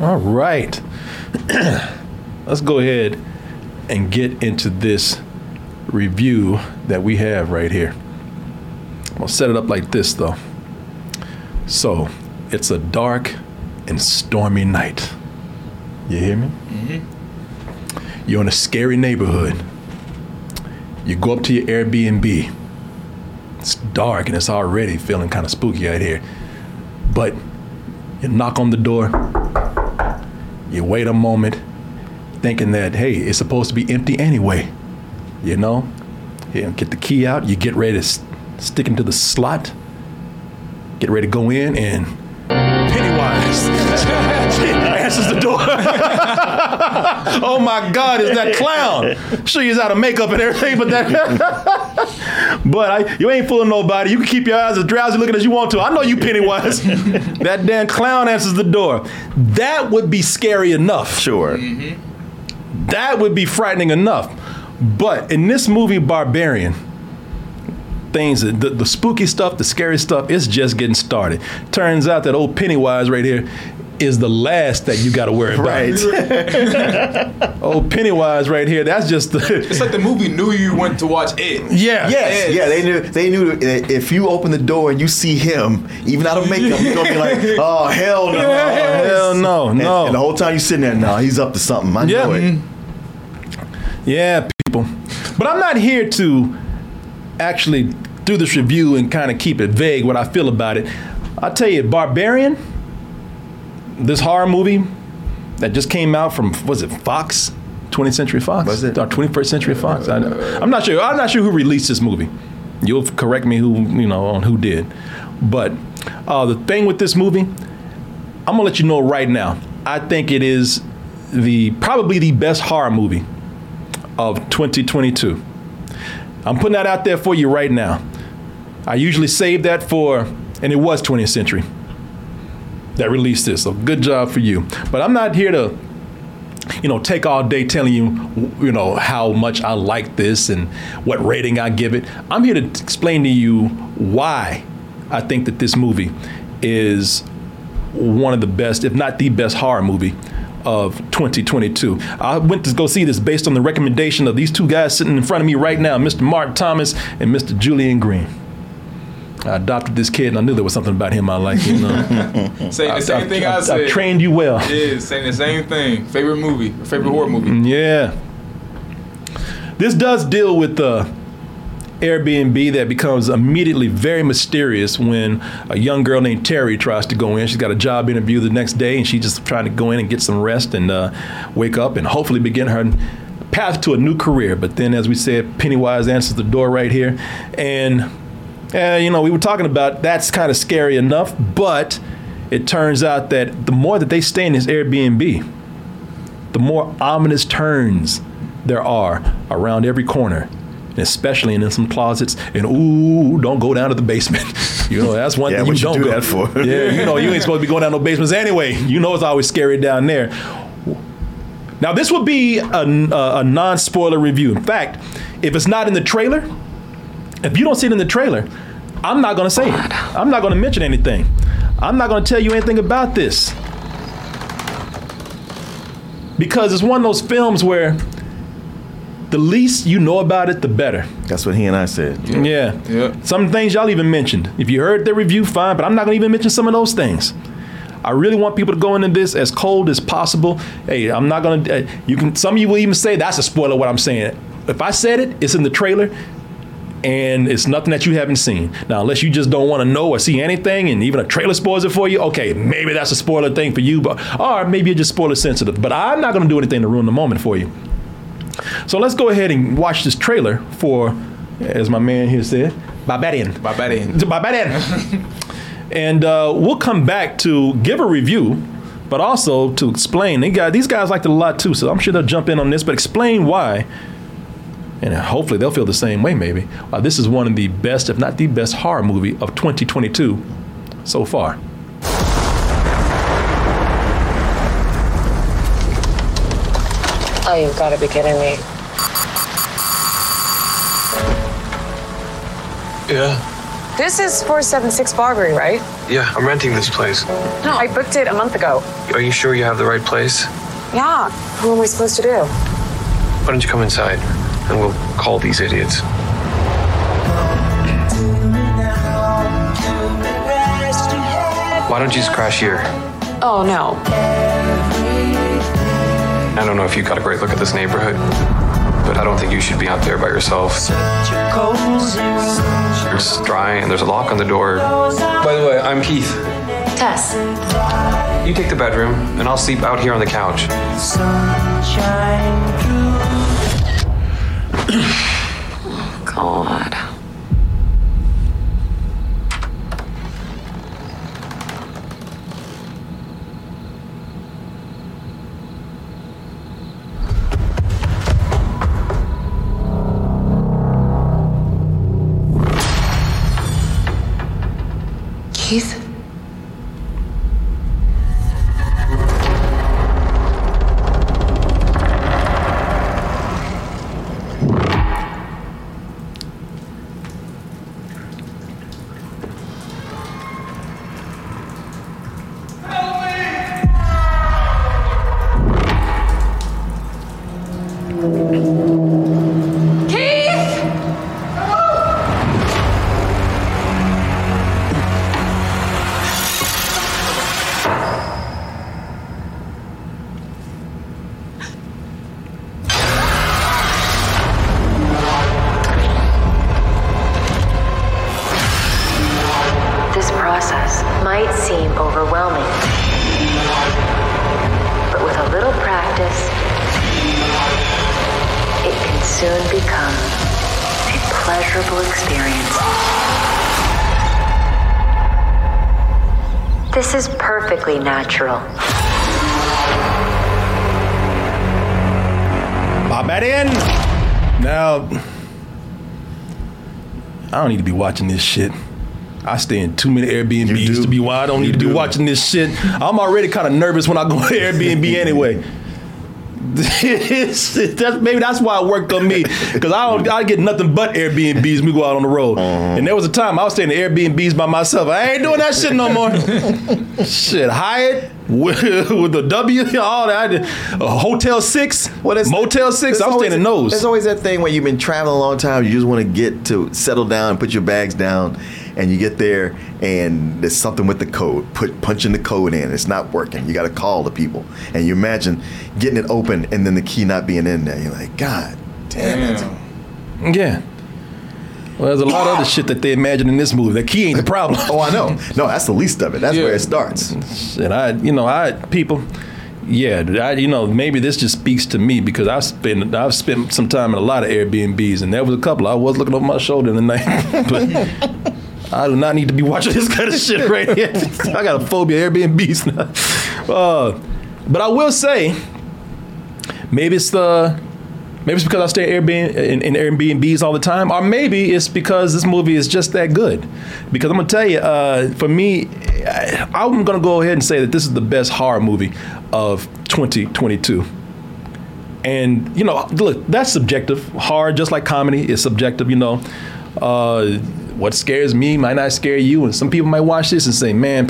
All right. Let's go ahead and get into this review that we have right here. I'll set it up like this though. So, it's a dark and stormy night. You hear me? Mm-hmm. You're in a scary neighborhood. You go up to your Airbnb. It's dark and it's already feeling kind of spooky out here. But you knock on the door. You wait a moment, thinking that, hey, it's supposed to be empty anyway. You know? You get the key out, you get ready to s- stick into the slot, get ready to go in, and Pennywise answers the door. oh my God, is that clown? Sure, he's out of makeup and everything, but that. but I, you ain't fooling nobody. You can keep your eyes as drowsy looking as you want to. I know you, Pennywise. that damn clown answers the door. That would be scary enough. Sure. Mm-hmm. That would be frightening enough. But in this movie, Barbarian, things, the, the spooky stuff, the scary stuff, it's just getting started. Turns out that old Pennywise right here is the last that you got to worry about. Right. Old oh, Pennywise right here, that's just the. It's like the movie knew you went to watch it. yeah. Yes, Yes. yeah, they knew. They knew that if you open the door and you see him, even out of makeup, you're gonna be like, "Oh hell no!" Hell no, And, no. and the whole time you're sitting there, no, he's up to something. I Yeah. know it. Mm-hmm. Yeah, people. But I'm not here to actually do this review and kind of keep it vague what I feel about it. I'll tell you, Barbarian, this horror movie that just came out from was it Fox, 20th Century Fox, Was it? or 21st Century Fox? I, I'm not sure. I'm not sure who released this movie. You'll correct me who you know on who did, but uh, the thing with this movie, I'm gonna let you know right now. I think it is the probably the best horror movie of 2022. I'm putting that out there for you right now. I usually save that for, and it was 20th Century that released this. So good job for you. But I'm not here to, you know, take all day telling you, you know, how much I like this and what rating I give it. I'm here to explain to you why I think that this movie is one of the best, if not the best horror movie of 2022. I went to go see this based on the recommendation of these two guys sitting in front of me right now, Mr. Mark Thomas and Mr. Julian Green. I adopted this kid and I knew there was something about him I liked. You know, Saying the same thing I, I've, said. I've trained you well. Yeah, saying the same thing. Favorite movie, favorite horror movie. Yeah. This does deal with the Airbnb that becomes immediately very mysterious when a young girl named Terry tries to go in. She's got a job interview the next day, and she's just trying to go in and get some rest and uh, wake up and hopefully begin her path to a new career. But then, as we said, Pennywise answers the door right here, and uh, you know we were talking about that's kind of scary enough, but it turns out that the more that they stay in this Airbnb, the more ominous turns there are around every corner, especially in some closets. And ooh, don't go down to the basement. You know, that's one Yeah, thing what you you don't do go. that for? yeah, you know, you ain't supposed to be going down no basements anyway. You know, it's always scary down there. Now, this would be a, a, a non-spoiler review. In fact, if it's not in the trailer, if you don't see it in the trailer, I'm not going to say it. I'm not going to mention anything. I'm not going to tell you anything about this because it's one of those films where the least you know about it, the better. That's what he and I said. Yeah. Yeah. Some things y'all even mentioned. If you heard the review, fine, but I'm not gonna even mention some of those things. I really want people to go into this as cold as possible. Hey, I'm not gonna. Uh, you can. Some of you will even say that's a spoiler. What I'm saying. If I said it, it's in the trailer, and it's nothing that you haven't seen. Now, unless you just don't want to know or see anything, and even a trailer spoils it for you, okay, maybe that's a spoiler thing for you. But or maybe you're just spoiler sensitive. But I'm not gonna do anything to ruin the moment for you. So let's go ahead and watch this trailer for, as my man here said, Barbarian. Barbarian. To Barbarian. and uh, we'll come back to give a review, but also to explain. They got, these guys liked it a lot too, so I'm sure they'll jump in on this, but explain why. And hopefully they'll feel the same way, maybe. Why this is one of the best, if not the best, horror movie of 2022 so far. Oh, you've got to be kidding me. Yeah. This is 476 Barbary, right? Yeah, I'm renting this place. No, I booked it a month ago. Are you sure you have the right place? Yeah. Who am I supposed to do? Why don't you come inside and we'll call these idiots? Why don't you just crash here? Oh, no. I don't know if you got a great look at this neighborhood, but I don't think you should be out there by yourself. It's dry and there's a lock on the door. By the way, I'm Keith. Tess. You take the bedroom and I'll sleep out here on the couch. God. Keith? Keith! Process might seem overwhelming, but with a little practice, it can soon become a pleasurable experience. This is perfectly natural. That. Now, I don't need to be watching this shit. I stay in too many Airbnbs do. to be why I don't need You to be watching this shit. I'm already kind of nervous when I go to Airbnb anyway. It's- that's, maybe that's why it worked on me because I don't I get nothing but Airbnbs when we go out on the road. And there was a time I was staying in Airbnbs by myself. I ain't doing that shit no more. shit, Hyatt with, with the W, all that. Uh, Hotel Six, what is Motel Six. I'm staying in those. There's always that thing where you've been traveling a long time. You just want to get to settle down, and put your bags down, and you get there, and there's something with the code. Put punching the code in. It's not working. You got to call the people, and you imagine getting it open and then the key not being in there. You're like, God damn, it. Yeah. Well, there's a lot of other shit that they imagine in this movie. That key ain't the problem. Oh, I know. No, that's the least of it. That's Yeah. where it starts. And I, you know, I people, yeah, I, you know, maybe this just speaks to me because I've spent I've spent some time in a lot of Airbnbs, and there was a couple I was looking over my shoulder in the night, but. I do not need to be watching this kind of shit right here. I got a phobia of Airbnbs now. Uh, but I will say, maybe it's the maybe it's because I stay Airbnb in, in Airbnbs all the time, or maybe it's because this movie is just that good. Because I'm gonna tell you, uh, for me, I, I'm gonna go ahead and say that this is the best horror movie of 2022. And you know, look, that's subjective. Horror, just like comedy, is subjective. You know, uh, what scares me might not scare you, and some people might watch this and say, "Man,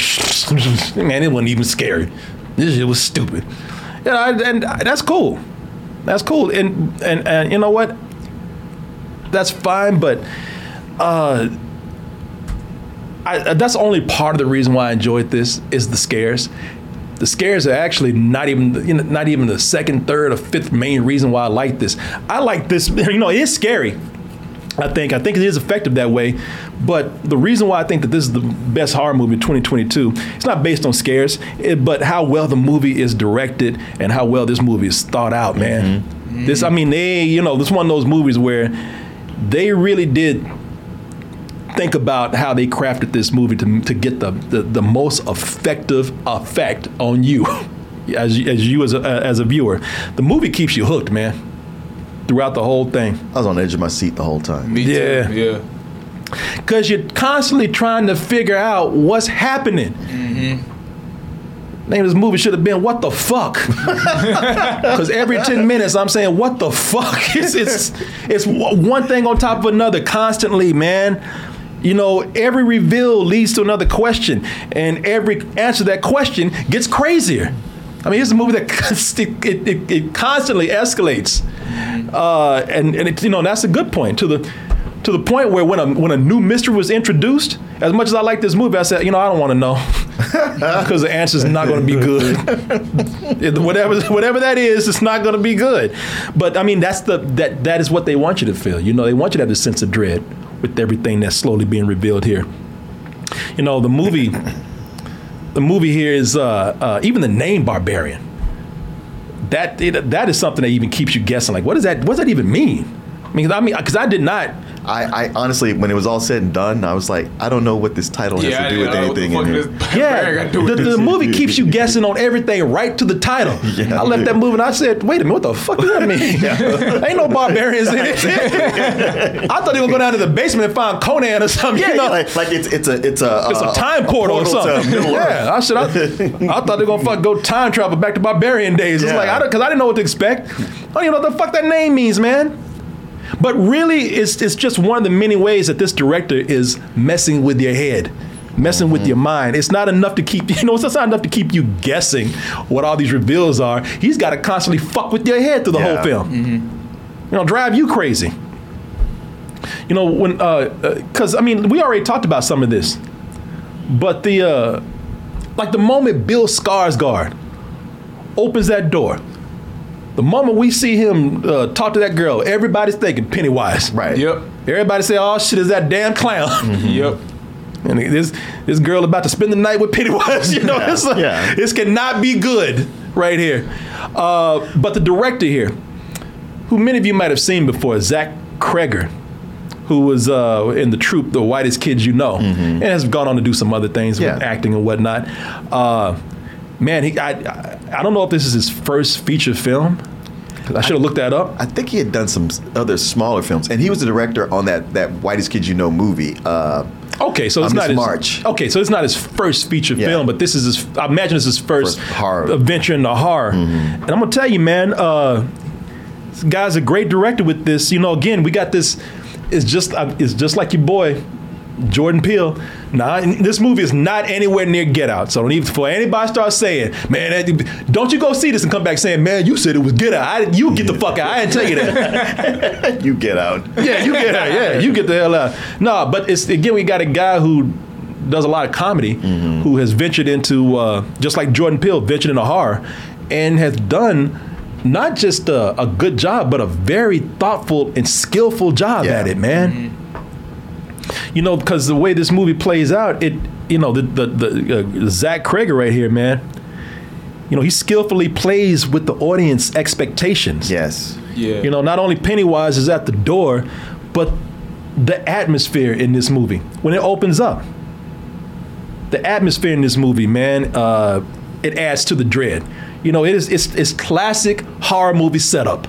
man, it wasn't even scary. This shit was stupid." You know, and that's cool. That's cool. And and and you know what? That's fine, but uh, I, that's only part of the reason why I enjoyed this is the scares. The scares are actually not even you know, not even the second, third, or fifth main reason why I like this. I like this. You know, it is scary. I think I think it is effective that way, but the reason why I think that this is the best horror movie of 2022, it's not based on scares, it, but how well the movie is directed and how well this movie is thought out, man. Mm-hmm. This, I mean, they, you know, this is one of those movies where they really did think about how they crafted this movie to, to get the, the, the most effective effect on you as, you- as you as a, as a viewer. The movie keeps you hooked, man, throughout the whole thing. I was on the edge of my seat the whole time. Me Yeah. too. Yeah. because you're constantly trying to figure out what's happening. Mm-hmm. Name of this movie should have been "What the fuck," because every ten minutes I'm saying "What the fuck." It's it's it's one thing on top of another constantly, man. You know, every reveal leads to another question, and every answer to that question gets crazier. I mean, it's a movie that it, it, it constantly escalates, uh, and and it, you know that's a good point to the to the point where when a when a new mystery was introduced, as much as I like this movie, I said, you know, I don't want to know because the answer is not going to be good. Whatever whatever that is, it's not going to be good. But I mean, that's the that that is what they want you to feel. You know, they want you to have this sense of dread with everything that's slowly being revealed here. You know, the movie the movie here is uh, uh, even the name barbarian. That it, that is something that even keeps you guessing. Like, what does that? What does that even mean? I mean, I mean, because I did not. I, I honestly, when it was all said and done, I was like, I don't know what this title has Yeah, to do I with don't know what the anything in here. Yeah, barbarian got to do the, the movie keeps you guessing on everything right to the title. Yeah. I left that movie and I said, "Wait a minute, what the fuck does that mean? Ain't no barbarians in it." I thought they were going to go down to the basement and find Conan or something. Yeah, you know? like, like it's it's a it's a It's a uh, time portal or portal to something. Yeah, I said I, I thought they were gonna fuck go time travel back to barbarian days. It's Yeah. like I because I, didn't know what to expect. I don't even know what the fuck that name means, man. But really, it's it's just one of the many ways that this director is messing with your head, messing with your mind. It's not enough to keep you know. It's not enough to keep you guessing what all these reveals are. He's got to constantly fuck with your head through the Yeah. whole film. Mm-hmm. You know, drive you crazy. You know when uh, uh, because I mean we already talked about some of this, but the uh, like the moment Bill Skarsgård opens that door, the moment we see him uh, talk to that girl, everybody's thinking Pennywise. Right. Yep. Everybody say, "Oh shit, is that damn clown?" Yep. And this this girl about to spend the night with Pennywise. You know, Yeah, it's like, yeah. this cannot be good right here. Uh, but the director here, who many of you might have seen before, Zach Cregger, who was uh, in the troupe The Whitest Kids You Know, and has gone on to do some other things with Mm-hmm. Acting and whatnot. Uh, man, he I, I I don't know if this is his first feature film. I should have looked that up. I think he had done some other smaller films, and he was the director on that that Whitest Kids You Know movie. Uh, Okay, so it's Uh, not his, March. Okay, so it's not his first feature Yeah. film, but this is his. I imagine it's his first, First horror. Mm-hmm. adventure into horror. And I'm gonna tell you, man, uh, this guy's a great director with this. You know, again, we got this. It's just uh, it's just like your boy. Jordan Peele. Nah, this movie is not anywhere near Get Out. So don't even for anybody starts saying, man, that- don't you go see this and come back saying, man, you said it was Get Out. I, you get the fuck out. I didn't tell you that. you get out. Yeah, you get out. Yeah, you get the hell out. No, but it's again we got a guy who does a lot of comedy, who has ventured into uh, just like Jordan Peele ventured into horror, and has done not just a, a good job, but a very thoughtful and skillful job Yeah. at it, man. You know, because the way this movie plays out, it you know the the, the uh, Zach Cregger right here, man. You know, he skillfully plays with the audience expectations. Yes. Yeah. You know, not only Pennywise is at the door, but the atmosphere in this movie when it opens up. The atmosphere in this movie, man, uh, it adds to the dread. You know, it is it's it's classic horror movie setup.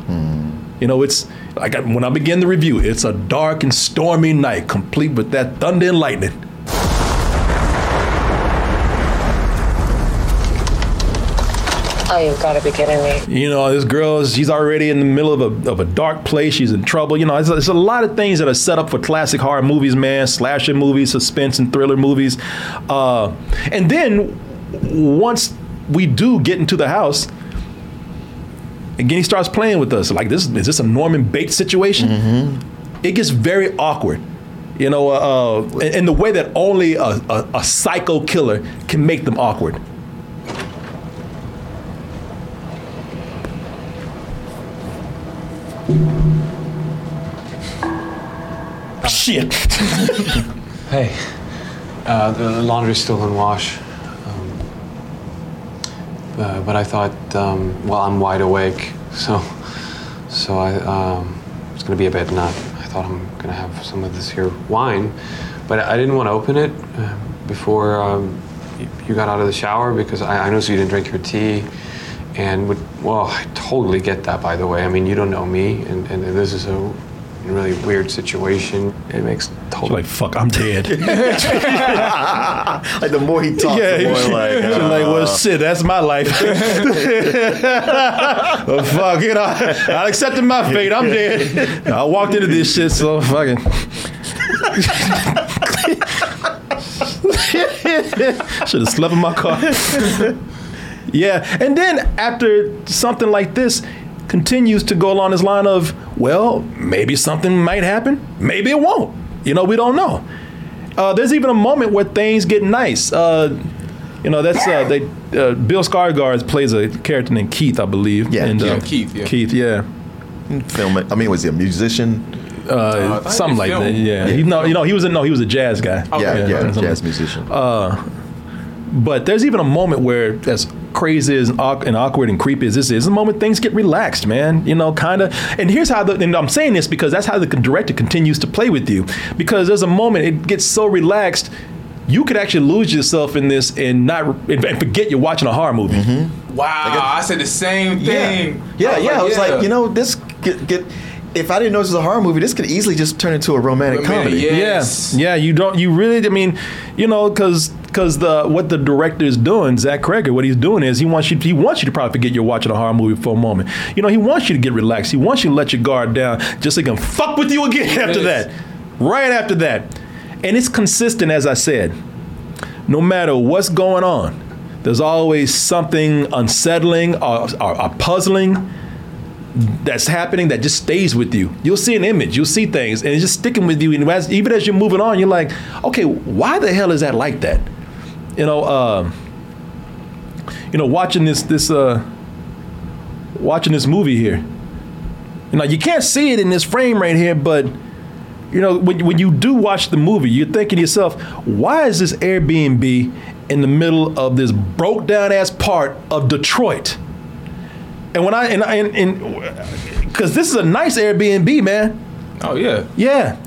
You know, it's like I- when I begin the review, it's a dark and stormy night, complete with that thunder and lightning. Oh, you've got to be kidding me. You know, this girl, she's already in the middle of a, of a dark place. She's in trouble. You know, there's, there's a lot of things that are set up for classic horror movies, man, slasher movies, suspense and thriller movies. Uh, and then once we do get into the house, again, he starts playing with us. Like, this is this a Norman Bates situation? It gets very awkward. You know, uh, uh, in, in the way that only a, a, a psycho killer can make them awkward. Shit. Hey, uh, the laundry's still in wash. Uh, but I thought, um, well, I'm wide awake, so so I um, it's gonna be a bit nut. I thought I'm gonna have some of this here wine, but I didn't want to open it uh, before um, you got out of the shower because I, I noticed you didn't drink your tea. And would, well, I totally get that. By the way, I mean you don't know me, and, and this is a really weird situation. It makes total Like, fuck, I'm dead. Like the more he talks, the more like, She's like, well, uh, shit, that's my life. well, fuck, you know, I accepted my fate. I'm dead. I walked into this shit, so fucking. Should have slept in my car. yeah, and then after something like this continues to go along this line of, well, maybe something might happen, maybe it won't. You know, we don't know. Uh, there's even a moment where things get nice. Uh, you know, that's uh, they. Uh, Bill Skarsgård plays a character named Keith, I believe. Yeah, and, yeah, uh, Keith, yeah. Keith, yeah. Film it. I mean, was he a musician? Uh, I something like filmed. that. Yeah. He, no, you know, he was a no, he was a jazz guy. Okay. yeah, yeah, something. jazz musician. But there's even a moment where, as crazy as and and awkward and creepy as this is, the moment things get relaxed, man. You know, kind of. And here's how the. And I'm saying this because that's how the director continues to play with you. Because there's a moment it gets so relaxed, you could actually lose yourself in this and not and, and forget you're watching a horror movie. Mm-hmm. Wow, I said the same thing. yeah, yeah. I was yeah. like, you know, this get, get. If I didn't know this was a horror movie, this could easily just turn into a romantic Romantic, comedy. yeah. Yeah, Yes. yeah. You don't. You really. I mean, you know, because because the what the director is doing, Zach Cregger, what he's doing is he wants you. He wants you to probably forget you're watching a horror movie for a moment. You know, he wants you to get relaxed. He wants you to let your guard down, just so he can fuck with you again after that. Right after that, and it's consistent, as I said. No matter what's going on, there's always something unsettling or, or, or puzzling that's happening that just stays with you. You'll see an image, you'll see things, and it's just sticking with you. And as, even as you're moving on, you're like, okay, why the hell is that like that? You know, um, you know, watching this this uh, watching this movie here. You know, you can't see it in this frame right here, but you know, when, when you do watch the movie, you're thinking to yourself, why is this Airbnb in the middle of this broke down ass part of Detroit? And when I and I and because this is a nice Airbnb, man. Oh yeah. Yeah.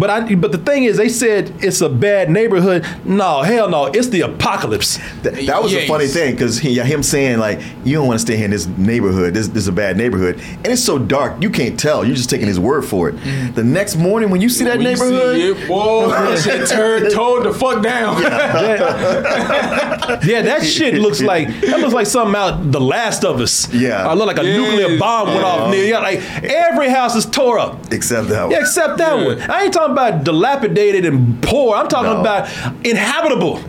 But I but the thing is they said it's a bad neighborhood. No, hell no, it's the apocalypse. Th- that was a funny thing because he, him saying like, "You don't want to stay here in this neighborhood. This, this is a bad neighborhood, and it's so dark you can't tell. You're just taking his word for it." Mm-hmm. The next morning when you see that When you see neighborhood, it, boy, that shit turned told the fuck down. Yeah, that shit looks like that looks like something out The Last of Us. Yeah. I look like a Yes. nuclear bomb went off near. Yeah, like every house is tore up. except that one. Yeah, except that Yeah. one. I ain't talking about dilapidated and poor. I'm talking No. about inhabitable.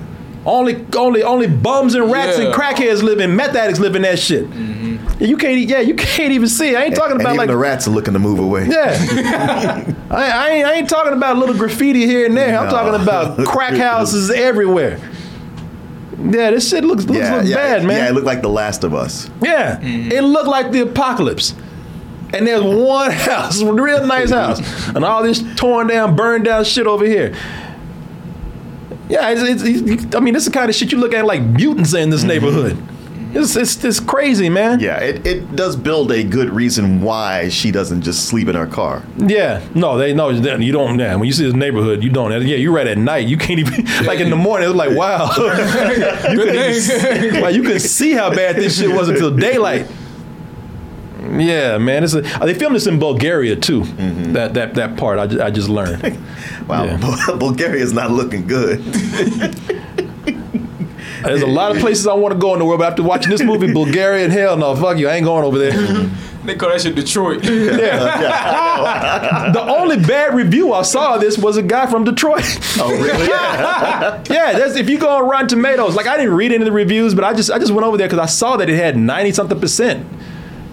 Only, only, only bums and rats and Yeah. crackheads living. Meth addicts living that shit. Yeah, You can't. Yeah, you can't even see. I ain't talking and about even like the rats are looking to move away. yeah. I, I, ain't, I ain't talking about a little graffiti here and there. I'm talking about crack houses everywhere. Yeah, this shit looks looks, yeah, looks yeah, bad, man. Yeah, it looked like The Last of Us. Yeah, mm-hmm. it looked like the apocalypse. And there's one house, a real nice house, and all this torn down, burned down shit over here. Yeah, it's, it's, it's- I mean, this is the kind of shit you look at like mutants in this mm-hmm. neighborhood. It's, it's, it's crazy, man. Yeah, it, it does build a good reason why she doesn't just sleep in her car. Yeah, no, they no, you don't. Yeah, when you see this neighborhood, you don't. Yeah, you're right at night. You can't even like in the morning. It's like wow, you could like you could see how bad this shit was until daylight. Yeah, man, it's a, uh, they filmed this in Bulgaria too. That that that part I, I just learned. Wow, Yeah. Bulgaria's not looking good. There's a lot of places I want to go in the world, but after watching this movie, Bulgaria and hell no, fuck you, I ain't going over there. they call that shit Detroit. Yeah. the only bad review I saw of this was a guy from Detroit. Oh, really? yeah, that's if you go on Rotten Tomatoes. Like I didn't read any of the reviews, but I just I just went over there because I saw that it had ninety something percent.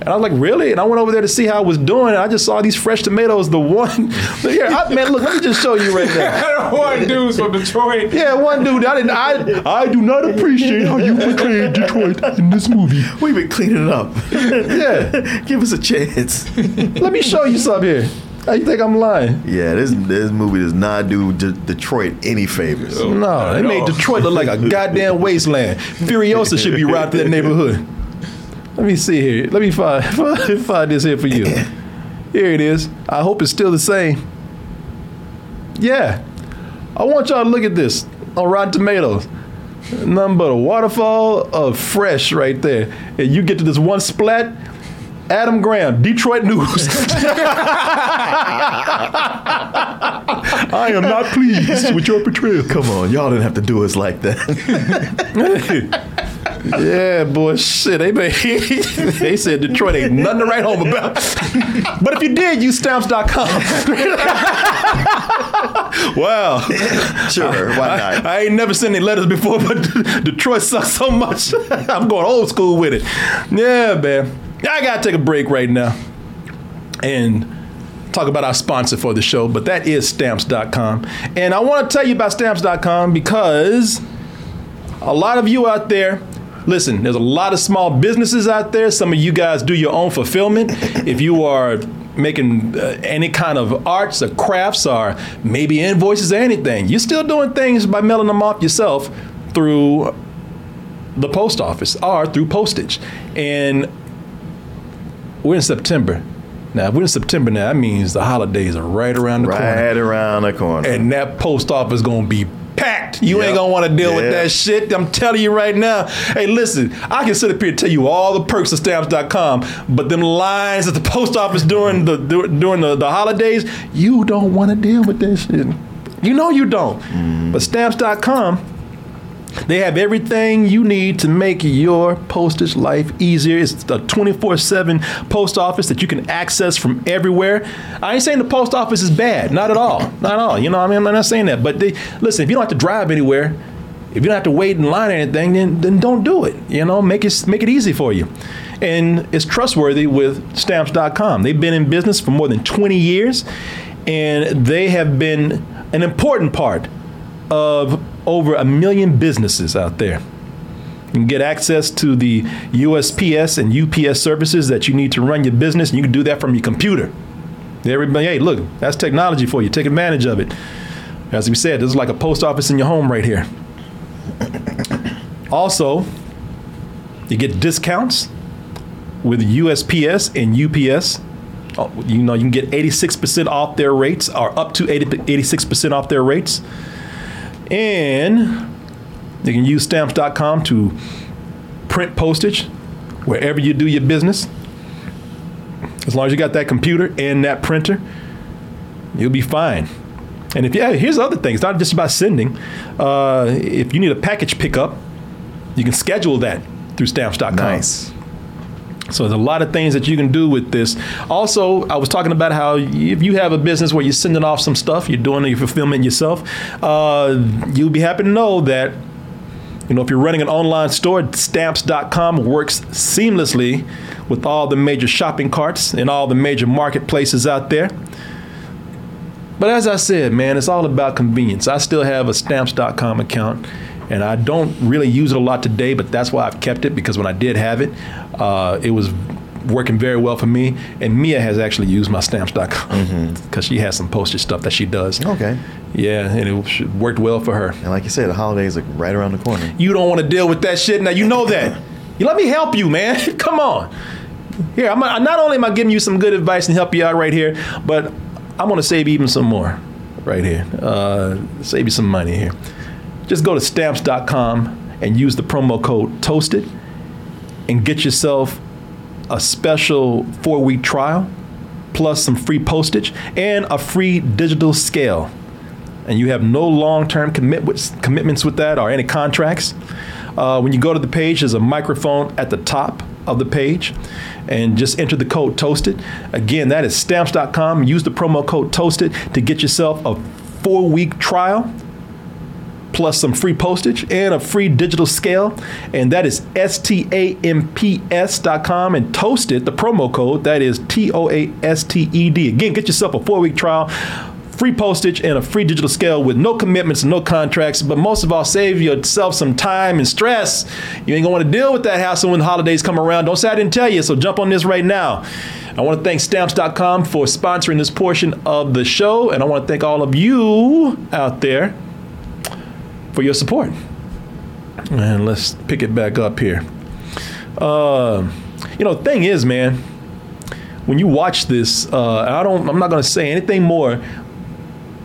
And I was like, really? And I went over there to see how I was doing. And I just saw these fresh tomatoes. The one, I, man, look, let me just show you right now. One dude's from Detroit. Yeah, one dude. I didn't. I I do not appreciate how you portrayed Detroit in this movie. We've been cleaning it up. Yeah, Give us a chance. let me show you something here. How you think I'm lying? Yeah, this this movie does not do D- Detroit any favors. No, they made. Detroit look like a goddamn wasteland. Furiosa should be right through that neighborhood. Let me see here. Let me find find this here for you. Here it is. I hope it's still the same. Yeah. I want y'all to look at this on Rotten Tomatoes. Nothing but a waterfall of fresh right there. And you get to this one splat. Adam Graham, Detroit News. I am not pleased with your portrayal. Come on, y'all didn't have to do us like that. Yeah, boy, shit. They made, they said Detroit ain't nothing to write home about. but if you did, use stamps.com. wow. Sure, why I, not? I ain't never sent any letters before, but Detroit sucks so much. I'm going old school with it. Yeah, man. I gotta take a break right now and talk about our sponsor for the show, but that is stamps.com. And I want to tell you about stamps.com because a lot of you out there listen there's a lot of small businesses out there. Some of you guys do your own fulfillment. If you are making uh, any kind of arts or crafts or maybe invoices or anything you're still doing things by mailing them off yourself through the post office or through postage. And we're in september. Now if we're in september now that means the holidays are right around the corner. Right around the corner. and that post office is gonna be packed. You ain't gonna want to deal with that shit. I'm telling you right now. Hey, listen, I can sit up here and tell you all the perks of stamps.com, but them lines at the post office during the during the, the holidays, you don't want to deal with that shit. You know you don't. But stamps.com they have everything you need to make your postage life easier. It's a 24 7 post office that you can access from everywhere. I ain't saying the post office is bad, not at all. Not at all. You know, I mean, I'm not saying that. But they, listen, if you don't have to drive anywhere, if you don't have to wait in line or anything, then, then don't do it. You know, make it, make it easy for you. And it's trustworthy with stamps.com. They've been in business for more than 20 years, and they have been an important part of over a million businesses out there. You can get access to the USPS and UPS services that you need to run your business, and you can do that from your computer. Everybody, hey, look, that's technology for you. Take advantage of it. As we said, this is like a post office in your home right here. Also, you get discounts with USPS and UPS. Oh, You know, you can get 86% off their rates, or up to 80, 86% off their rates. And you can use stamps.com to print postage wherever you do your business. As long as you got that computer and that printer, you'll be fine. And if yeah, here's the other thing. It's not just about sending. Uh, if you need a package pickup, you can schedule that through stamps.com. nice. So there's a lot of things that you can do with this. Also, I was talking about how if you have a business where you're sending off some stuff, you're doing your fulfillment yourself, uh, you'll be happy to know that you know if you're running an online store, stamps.com works seamlessly with all the major shopping carts and all the major marketplaces out there. But as I said, man, it's all about convenience. I still have a stamps.com account and I don't really use it a lot today, but that's why I've kept it because when I did have it, uh, it was working very well for me. And Mia has actually used my stamps.com because she has some postage stuff that she does. Okay. Yeah, and it worked well for her. And like you said, the holidays are right around the corner. You don't want to deal with that shit. Now you know that. You let me help you, man. Come on. Here, I'm not only am I giving you some good advice and help you out right here, but I'm gonna save you even some more right here. Uh, save you some money here. Just go to stamps.com and use the promo code TOASTED and get yourself a special four week trial plus some free postage and a free digital scale and you have no long-term commitments commitments with that or any contracts. Uh, when you go to the page, there's a microphone at the top of the page, and just enter the code Toasted. Again, that is stamps.com. Use the promo code Toasted to get yourself a four-week trial. Plus some free postage and a free digital scale. And that is S-T-A-M-P-S.com and Toasted, the promo code, that is T-O-A-S-T-E-D. Again, get yourself a four-week trial free postage and a free digital scale with no commitments and no contracts. But most of all, save yourself some time and stress. You ain't gonna want to deal with that hassle when the holidays come around. Don't say I didn't tell you, so jump on this right now. I want to thank stamps.com for sponsoring this portion of the show, and I want to thank all of you out there for your support. And let's pick it back up here. Uh, you know, thing is, man, when you watch this, uh, I don't. I'm not to say anything more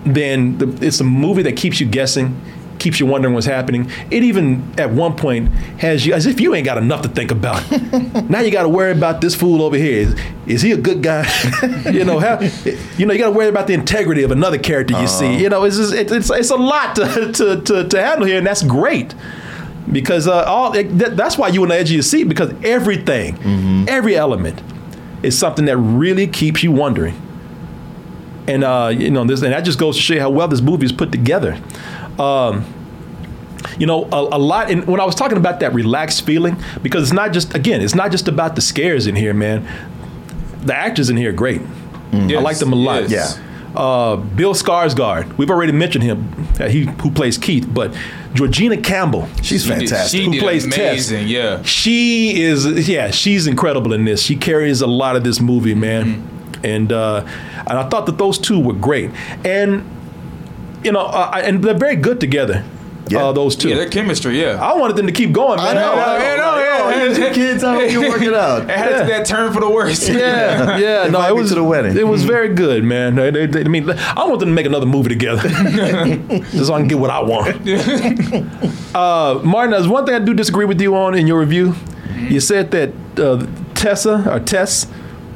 than the, it's a movie that keeps you guessing, keeps you wondering what's happening. It even at one point has you as if you ain't got enough to think about. now you got to worry about this fool over here. Is, is he a good guy? you know, how, you know, you got to worry about the integrity of another character you see. You know, it's just, it, it's it's a lot to, to to to handle here, and that's great. because uh, all that, that's why you on the edge of your seat because everything, every element, is something that really keeps you wondering. And uh, you know this, and that just goes to show you how well this movie is put together. Um, you know, a, a lot. And when I was talking about that relaxed feeling, because it's not just again, it's not just about the scares in here, man. The actors in here are great. I like them a lot. yes. Uh, Bill Skarsgård, we've already mentioned him. Uh, he who plays Keith, but Georgina Campbell, She's She did- fantastic. She Who did plays Tess. amazing. Yeah. she is yeah, she's incredible in this. She carries a lot of this movie, man. Mm-hmm. And uh, and I thought that those two were great. And you know, uh, I- and they're very good together. Yeah. Uh, those two. Yeah, their chemistry. Yeah. I wanted them to keep going, man. I know, I know. Yeah, no, Like, yeah, oh, yeah. here's your kids. I hope you work it out. It had that turn for the worse. Yeah, yeah. no, it was to the wedding. It was very good, man. They- they- they- I mean, I want them to make another movie together, just so I can get what I want. uh, Martin, there's one thing I do disagree with you on in your review. You said that uh, Tessa or Tess,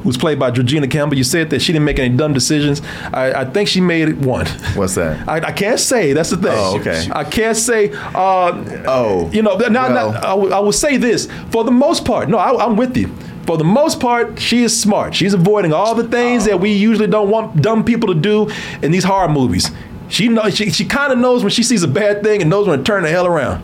who's played by Georgina Campbell, you said that she didn't make any dumb decisions. I, I think she made one. What's that? I, I can't say. That's the thing. Oh, okay. I can't say. Uh, Oh, you know, now, well. now I, will, will say this for the most part. No, I, I'm with you. For the most part, she is smart. She's avoiding all the things that we usually don't want dumb people to do in these horror movies. She knows. She, she kind of knows when she sees a bad thing and knows when to turn the hell around.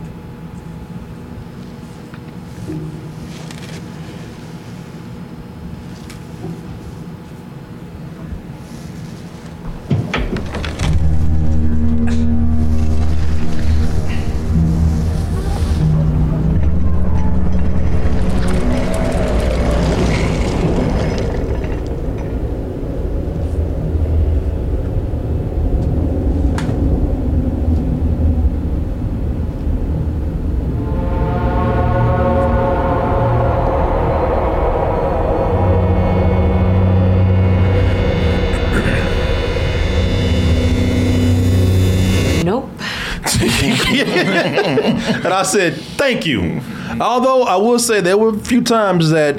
I said, "Thank you." Although I will say there were a few times that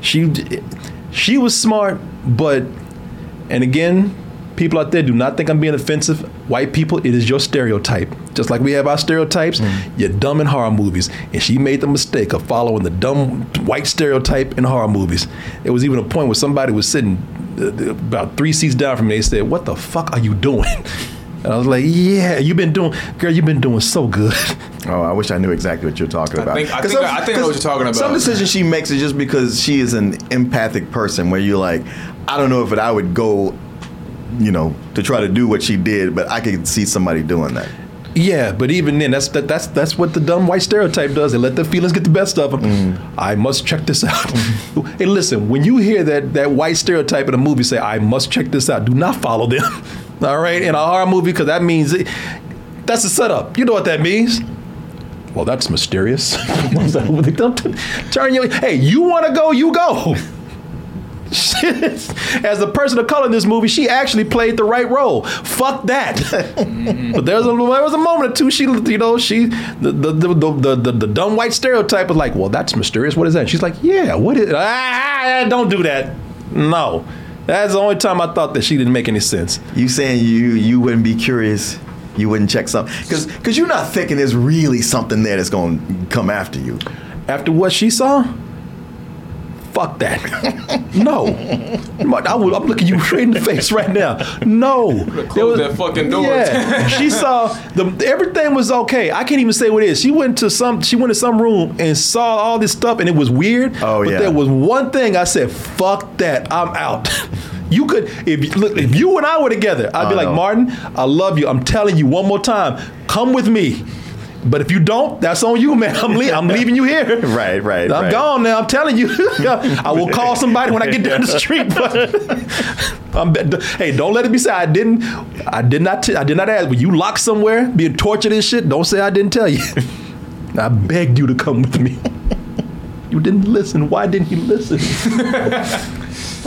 she she was smart, but and again, people out there do not think I'm being offensive. White people, it is your stereotype. Just like we have our stereotypes, you're dumb in horror movies. And she made the mistake of following the dumb white stereotype in horror movies. There was even a point where somebody was sitting uh, about three seats down from me. They said, "What the fuck are you doing?" And I was like, "Yeah, you've been doing, girl. You've been doing so good." Oh, I wish I knew exactly what you're talking about. think- I 'Cause think- some- I think I know what 'cause you're talking about. Some decisions she makes is just because she is an empathic person. Where you're like, I don't know if it, I would go, you know, to try to do what she did, but I could see somebody doing that. Yeah, but even then, that's that, that's that's what the dumb white stereotype does. They let their feelings get the best of them. Mm. I must check this out. hey, listen, when you hear that that white stereotype in a movie say, "I must check this out," do not follow them. All right, in a horror movie, because that means it, that's a setup. You know what that means? Well, that's mysterious. Turn your. Hey, you want to go? You go. As the person of color in this movie, she actually played the right role. Fuck that. but there's a there was a moment or two. She, you know, she the the the, the, the, the dumb white stereotype was like, well, that's mysterious. What is that? She's like, yeah. What is? Ah, don't do that. No, that's the only time I thought that she didn't make any sense. You saying you you wouldn't be curious? You wouldn't check something because because you're not thinking there's really something there that's going to come after you. After what she saw, fuck that. no, I would, I'm looking you straight in the face right now. No, There close that fucking door. Yeah, she saw the everything was okay. I can't even say what it is. She went to some she went to some room and saw all this stuff and it was weird. Oh, but yeah. there was one thing I said, fuck that. I'm out. You could if you- look if you and I were together, I'd be like. Martin. I love you. I'm telling you one more time. Come with me. But if you don't, that's on you, man. I'm, le- I'm leaving you here. Right, right, I'm right. gone now. I'm telling you. I will call somebody when I get down the street. But hey, don't let it be said I didn't. I did not. T- I did not ask. When you locked somewhere, being tortured and shit, don't say I didn't tell you. I begged you to come with me. You didn't listen. Why didn't you listen?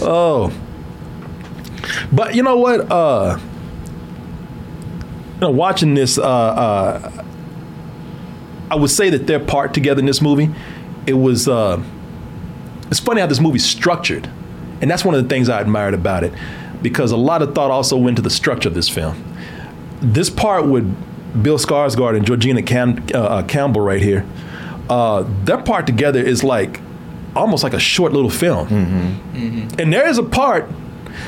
oh. But you know what? Uh, you know, watching this, uh, uh, I would say that their part together in this movie, it was. Uh, it's funny how this movie's structured, and that's one of the things I admired about it, because a lot of thought also went to the structure of this film. This part with Bill Skarsgård and Georgina Cam- uh, uh, Campbell right here. Uh, their part together is like almost like a short little film, and there is a part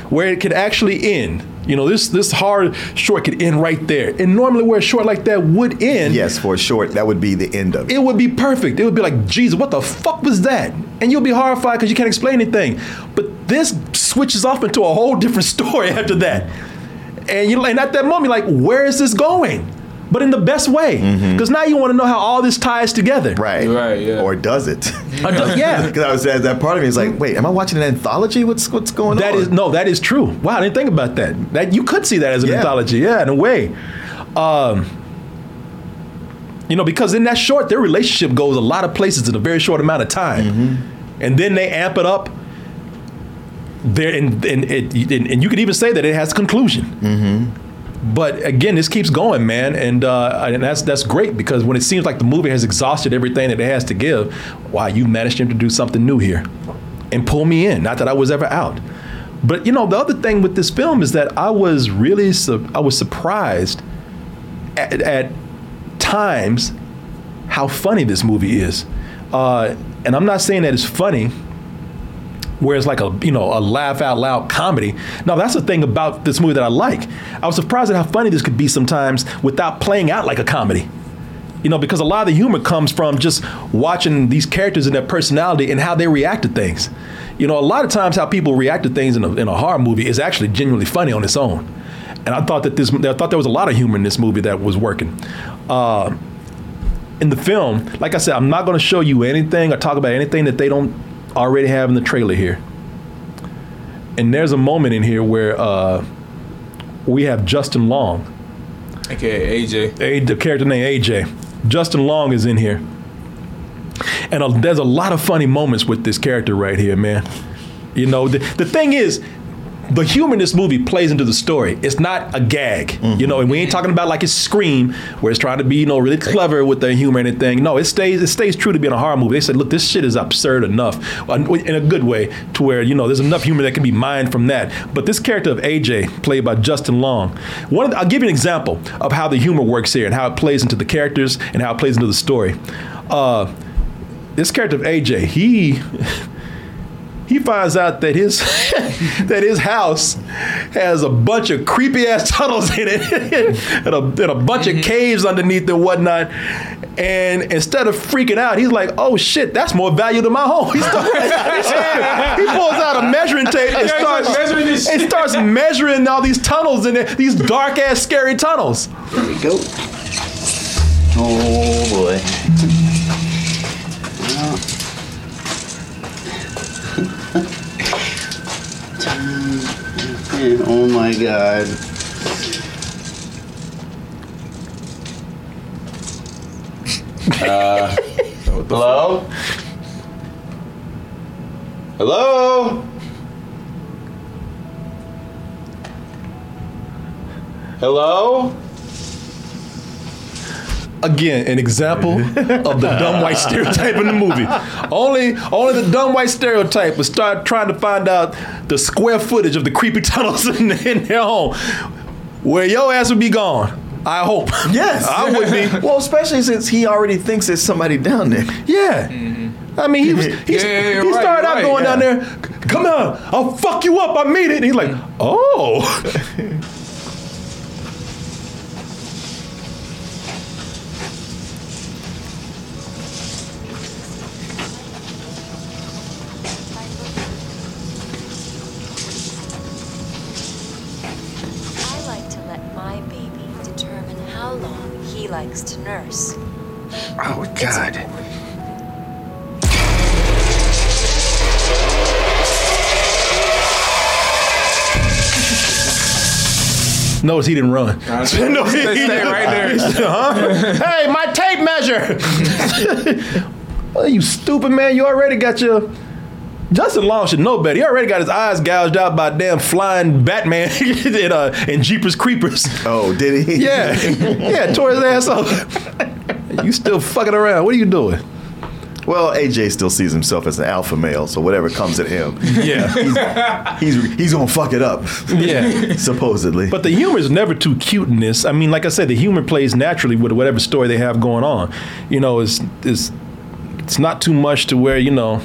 where it could actually end. You know, this this hard short could end right there, and normally where a short like that would end, Yes, for a short, that would be the end of it. it would be perfect. It would be like, Jesus, what the fuck was that? And you'll be horrified because you can't explain anything. But this switches off into a whole different story after that. And you and at that moment, you're like, where is this going? But in the best way. Because now you want to know how all this ties together. Mm-hmm. Right. Right, yeah. Or does it? Do- yeah. Because I was at that part of me is like, wait, am I watching an anthology? What's what's going That on? That is no, that is true. Wow, I didn't think about that. That you could see that as an Yeah. anthology, yeah, in a way. Um, you know, because in that short, their relationship goes a lot of places in a very short amount of time, Mm-hmm. and then they amp it up. There and and, it, and and you could even say that it has a conclusion. Mm-hmm. But again, this keeps going, man, and uh, and that's that's great because when it seems like the movie has exhausted everything that it has to give, wow, you managed to do something new here, and pull me in. Not that I was ever out, but you know the other thing with this film is that I was really su- I was surprised at, at times how funny this movie is, uh, and I'm not saying that it's funny where it's like a you know a laugh out loud comedy. Now that's the thing about this movie that I like. I was surprised at how funny this could be sometimes without playing out like a comedy. You know, because a lot of the humor comes from just watching these characters and their personality and how they react to things. You know, a lot of times how people react to things in a, in a horror movie is actually genuinely funny on its own. And I thought that this, I thought there was a lot of humor in this movie that was working. Uh, in the film, like I said, I'm not going to show you anything or talk about anything that they don't already have in the trailer here. And there's a moment in here where uh, we have Justin Long, Okay, AJ. a, the character named AJ. Justin Long is in here. And uh there's a lot of funny moments with this character right here, man. You know, the, the thing is, the humor in this movie plays into the story. It's not a gag, you know, and we ain't talking about like it's Scream, where it's trying to be, you know, really clever with the humor and anything. No, it stays it stays true to being a horror movie. They said, look, this shit is absurd enough, in a good way, to where you know there's enough humor that can be mined from that. But this character of AJ, played by Justin Long, one of the, I'll give you an example of how the humor works here and how it plays into the characters and how it plays into the story. Uh, this character of AJ, he he finds out that his that his house has a bunch of creepy ass tunnels in it and, a, and a bunch of mm-hmm. caves underneath and whatnot. And instead of freaking out, he's like, "Oh shit, that's more value than my home." He, starts, he pulls out a measuring tape and starts measuring this and starts measuring all these tunnels in and these dark ass scary tunnels. Here we go. Oh oh my god. Uh, hello? Hello? Hello? Again an example of the dumb white stereotype in the movie. Only only the dumb white stereotype would start trying to find out the square footage of the creepy tunnels in, in their home, where your ass would be gone. I hope. Yes, I would be. Well, especially since he already thinks there's somebody down there. Yeah. I mean, he was, he, Yeah, yeah, he right, started out right, going yeah. down there. Come on, I'll fuck you up. I mean it. And he's like, oh. Notice he didn't run. No, he, stay- he- stay right there. Huh? hey, my tape measure. well, you stupid man. You already got your. Justin Long should know better. He already got his eyes gouged out by damn flying Batman and, uh, and Jeepers Creepers. Oh, did he? Yeah, yeah, tore his ass up. you still fucking around. What are you doing? Well, AJ still sees himself as an alpha male, so whatever comes at him, Yeah. he's he's gonna fuck it up. Yeah. supposedly. But the humor is never too cute in this. I mean, like I said, the humor plays naturally with whatever story they have going on. You know, it's it's it's not too much to where you know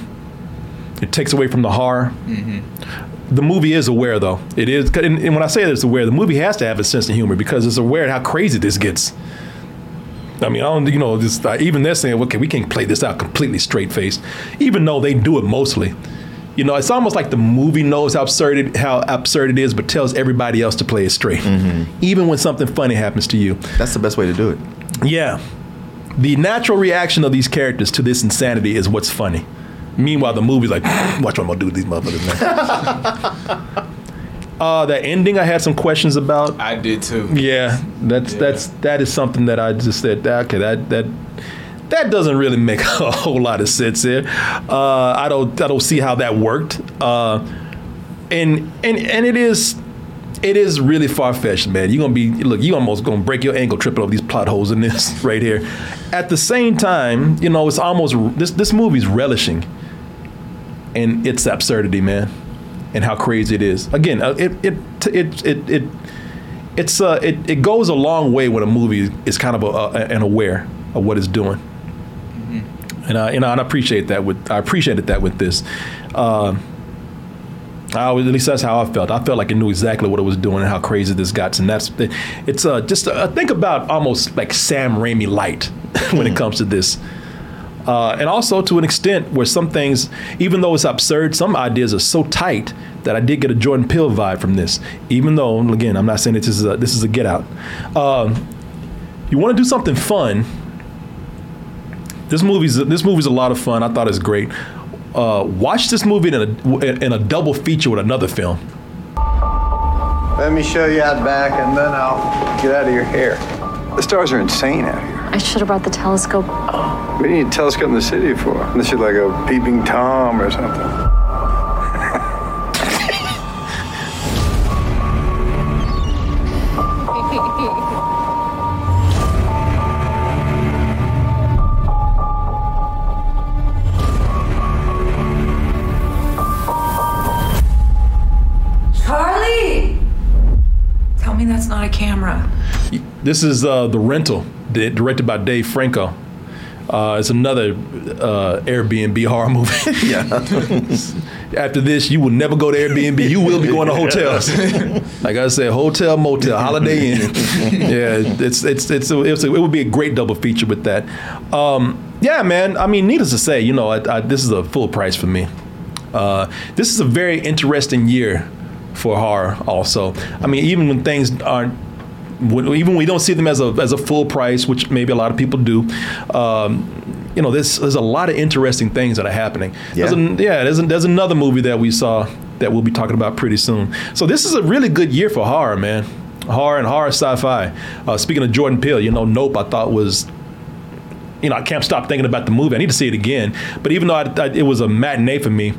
it takes away from the horror. Mm-hmm. The movie is aware, though. It is, and, and when I say that it's aware, the movie has to have a sense of humor because it's aware of how crazy this gets. I mean, I don't, you know, this, uh, even they're saying, okay, we can't play this out completely straight faced, even though they do it mostly. You know, it's almost like the movie knows how absurd it, how absurd it is, but tells everybody else to play it straight, even when something funny happens to you. That's the best way to do it. Yeah. The natural reaction of these characters to this insanity is what's funny. Meanwhile, the movie's like, watch what I'm gonna do with these motherfuckers, man. uh, that ending, I had some questions about. I did too. Yeah, that's that's that is something that I just said. Okay, that that that doesn't really make a whole lot of sense here. Uh, I don't I don't see how that worked. Uh, and and and it is it is really far fetched, man. You're gonna be look, you almost gonna break your ankle tripping over these plot holes in this right here. At the same time, you know, it's almost this this movie's relishing in its absurdity, man, and how crazy it is. Again, uh, it it it it. it it's uh, it, it goes a long way when a movie is kind of a, a, and aware of what it's doing, and I you know and I appreciate that with I appreciated that with this. Uh, I always, at least that's how I felt. I felt like it knew exactly what it was doing and how crazy this got. And that's it's uh, just uh, think about almost like Sam Raimi light when it comes to this. Uh, and also to an extent where some things, even though it's absurd, some ideas are so tight that I did get a Jordan Peele vibe from this. Even though, again, I'm not saying that this is a, this is a get out. Um, you want to do something fun. This movie's this movie's a lot of fun. I thought it's great. Uh, watch this movie in a in a double feature with another film. Let me show you out back and then I'll get out of your hair. The stars are insane out here. I should have brought the telescope. What do you need a telescope in the city for? Unless you're like a peeping Tom or something. Charlie! Tell me that's not a camera. This is uh, the rental, directed by Dave Franco. Uh, it's another uh, Airbnb horror movie. yeah. After this, you will never go to Airbnb. You will be going to hotels. like I said, hotel, motel, Holiday Inn. yeah, it's it's it's, a, it's a, it would be a great double feature with that. Um, yeah, man. I mean, needless to say, you know, I, I, this is a full price for me. Uh, this is a very interesting year for horror. Also, I mean, even when things aren't even when we don't see them as a as a full price, which maybe a lot of people do. Um, you know, there's there's a lot of interesting things that are happening. There's Yeah. an- yeah. There's, there's another movie that we saw that we'll be talking about pretty soon. So this is a really good year for horror, man. Horror and horror sci-fi. Uh, speaking of Jordan Peele, you know, Nope, I thought was you know, I can't stop thinking about the movie. I need to see it again. But even though I, I, it was a matinee for me,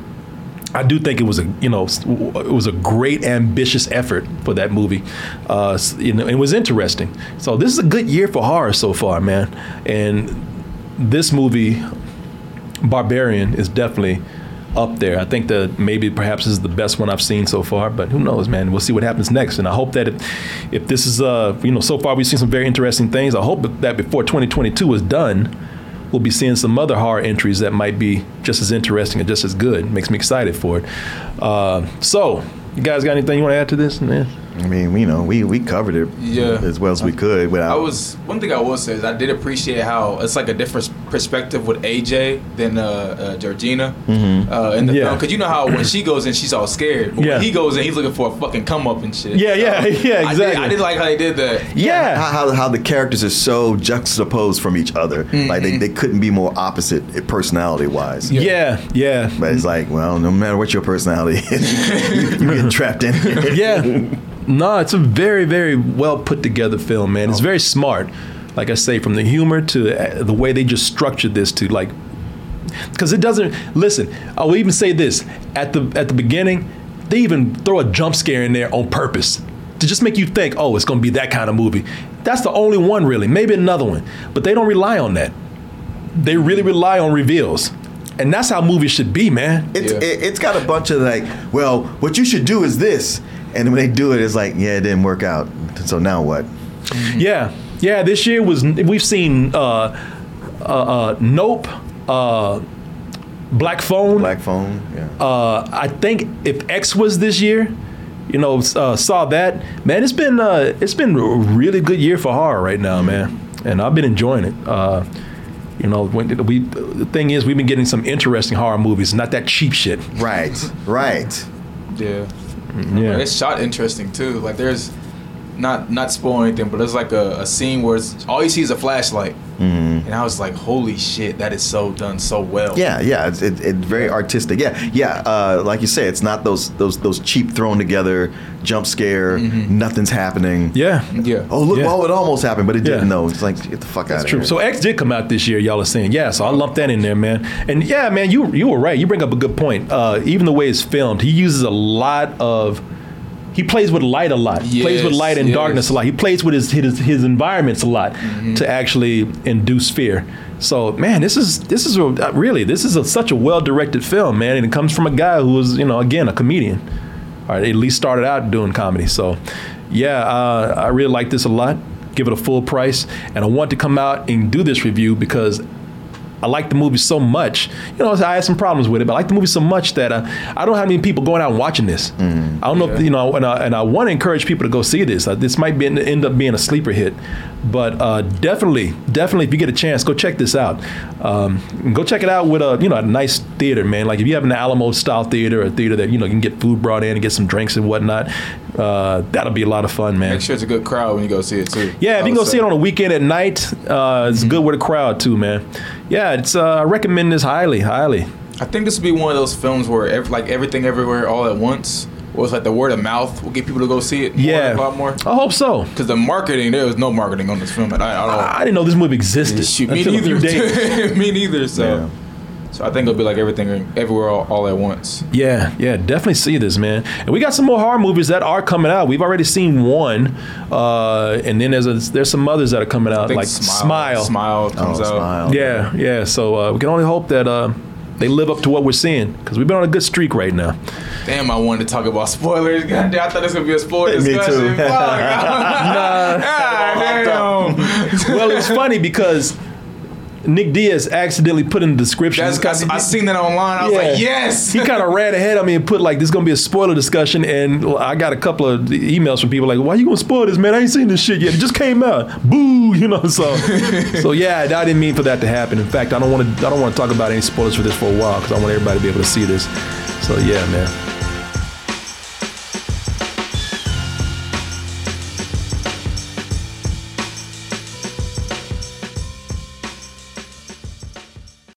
I do think it was a you know it was a great ambitious effort for that movie. Uh, you know, it was interesting. So this is a good year for horror so far, man. And this movie, Barbarian, is definitely up there. I think that maybe perhaps is the best one I've seen so far. But who knows, man? We'll see what happens next. And I hope that if, if this is uh you know so far we've seen some very interesting things. I hope that before 2022 is done we'll be seeing some other horror entries that might be just as interesting and just as good. Makes me excited for it. Uh, so, you guys got anything you want to add to this? Man? I mean, you know, we, we covered it Yeah. as well as we could without. I was one thing I will say is I did appreciate how it's like a different perspective with AJ than uh, uh, Georgina Mhm. uh, in the Yeah. film because you know how when she goes in she's all scared, but Yeah. when he goes in he's looking for a fucking come up and shit. Yeah, yeah, So, yeah, I did, exactly. I did like how they did that. Yeah. How, how, how the characters are so juxtaposed from each other. Like they, they couldn't be more opposite personality wise. Yeah, yeah. But it's like, well, no matter what your personality is, you, you get trapped in here. yeah. No, it's a very, very well put together film, man. It's very smart. Like I say, from the humor to uh, the way they just structured this to like, because it doesn't. Listen, I will even say this at the at the beginning, they even throw a jump scare in there on purpose to just make you think, oh, it's going to be that kind of movie. That's the only one, really. Maybe another one, but they don't rely on that. They really rely on reveals. and that's how movies should be, man. It's it, it's got a bunch of like, well, what you should do is this, and when they do it, it's like, yeah, it didn't work out. So now what? Yeah, yeah. This year was we've seen uh, uh, uh, Nope, uh, Black Phone. Black Phone. Yeah. Uh, I think if X was this year, you know, uh, saw that man. It's been uh, it's been a really good year for horror right now, man, and I've been enjoying it. Uh, you know, when we the thing is, we've been getting some interesting horror movies, not that cheap shit. Right, right. Yeah. Yeah. It's shot interesting too. Like there's not not spoiling anything, but there's like a, a scene where it's, all you see is a flashlight, Mhm. and I was like, "Holy shit, that is so done so well." Yeah, yeah, it's it, it's very artistic. Yeah, yeah. Uh, like you say, it's not those those those cheap thrown together jump scare. Nothing's happening. Yeah, yeah. Oh look, Yeah. oh it almost happened, but it didn't. Yeah. know. It's like get the fuck out That's of true. here. So X did come out this year. Y'all are saying, yeah. So I lumped that in there, man. And yeah, man, you you were right. You bring up a good point. Uh, even the way it's filmed, he uses a lot of. He plays with light a lot. He plays with light and yes. darkness a lot. He plays with his his, his environments a lot Mm-hmm. to actually induce fear. So man, this is this is a, really this is a, such a well directed film, man, and it comes from a guy who was you know again a comedian, or at least started out doing comedy. So yeah, uh, I really like this a lot. Give it a full price, and I want to come out and do this review because I like the movie so much. You know, I had some problems with it, but I like the movie so much that uh, I don't have any people going out and watching this. I don't know, if, you know, and I, and I want to encourage people to go see this. Uh, this might be end up being a sleeper hit, but uh, definitely, definitely, if you get a chance, go check this out. Um, go check it out with a you know a nice theater, man. Like if you have an Alamo style theater, a theater that you know you can get food brought in and get some drinks and whatnot. Uh, that'll be a lot of fun, man. Make sure it's a good crowd when you go see it too. Yeah, if you go see it on a weekend at night, uh, it's good with a crowd too, man. Yeah, it's uh, I recommend this highly, highly. I think this would be one of those films where ev- like everything everywhere all at once. Or it's like the word of mouth will get people to go see it. More, Yeah. a lot more. I hope so. Because the marketing, there was no marketing on this film at, at all. I didn't know this movie existed. Shoot, me until a few neither. days. me neither. So, so I think it'll be like everything everywhere all, all at once. Yeah, yeah, definitely see this, man. And we got some more horror movies that are coming out. We've already seen one, uh, and then there's a, there's some others that are coming out, think like Smile- Smile. Smile comes Oh, out. Smile. Yeah, yeah. So uh, we can only hope that uh, they live up to what we're seeing because we've been on a good streak right now. Damn, I wanted to talk about spoilers. God damn, I thought this was gonna be a spoiler Me too. discussion. Fuck. God damn. well, it's funny because Nick Diaz accidentally put in the description. That's, I, I seen that online. I was like, yes. he kind of ran ahead of me and put like this is gonna be a spoiler discussion, and I got a couple of emails from people like, "Why you gonna spoil this, man? I ain't seen this shit yet. It just came out. Boo!" You know. So, so yeah, I didn't mean for that to happen. In fact, I don't want to. I don't want to talk about any spoilers for this for a while because I want everybody to be able to see this. So yeah, man.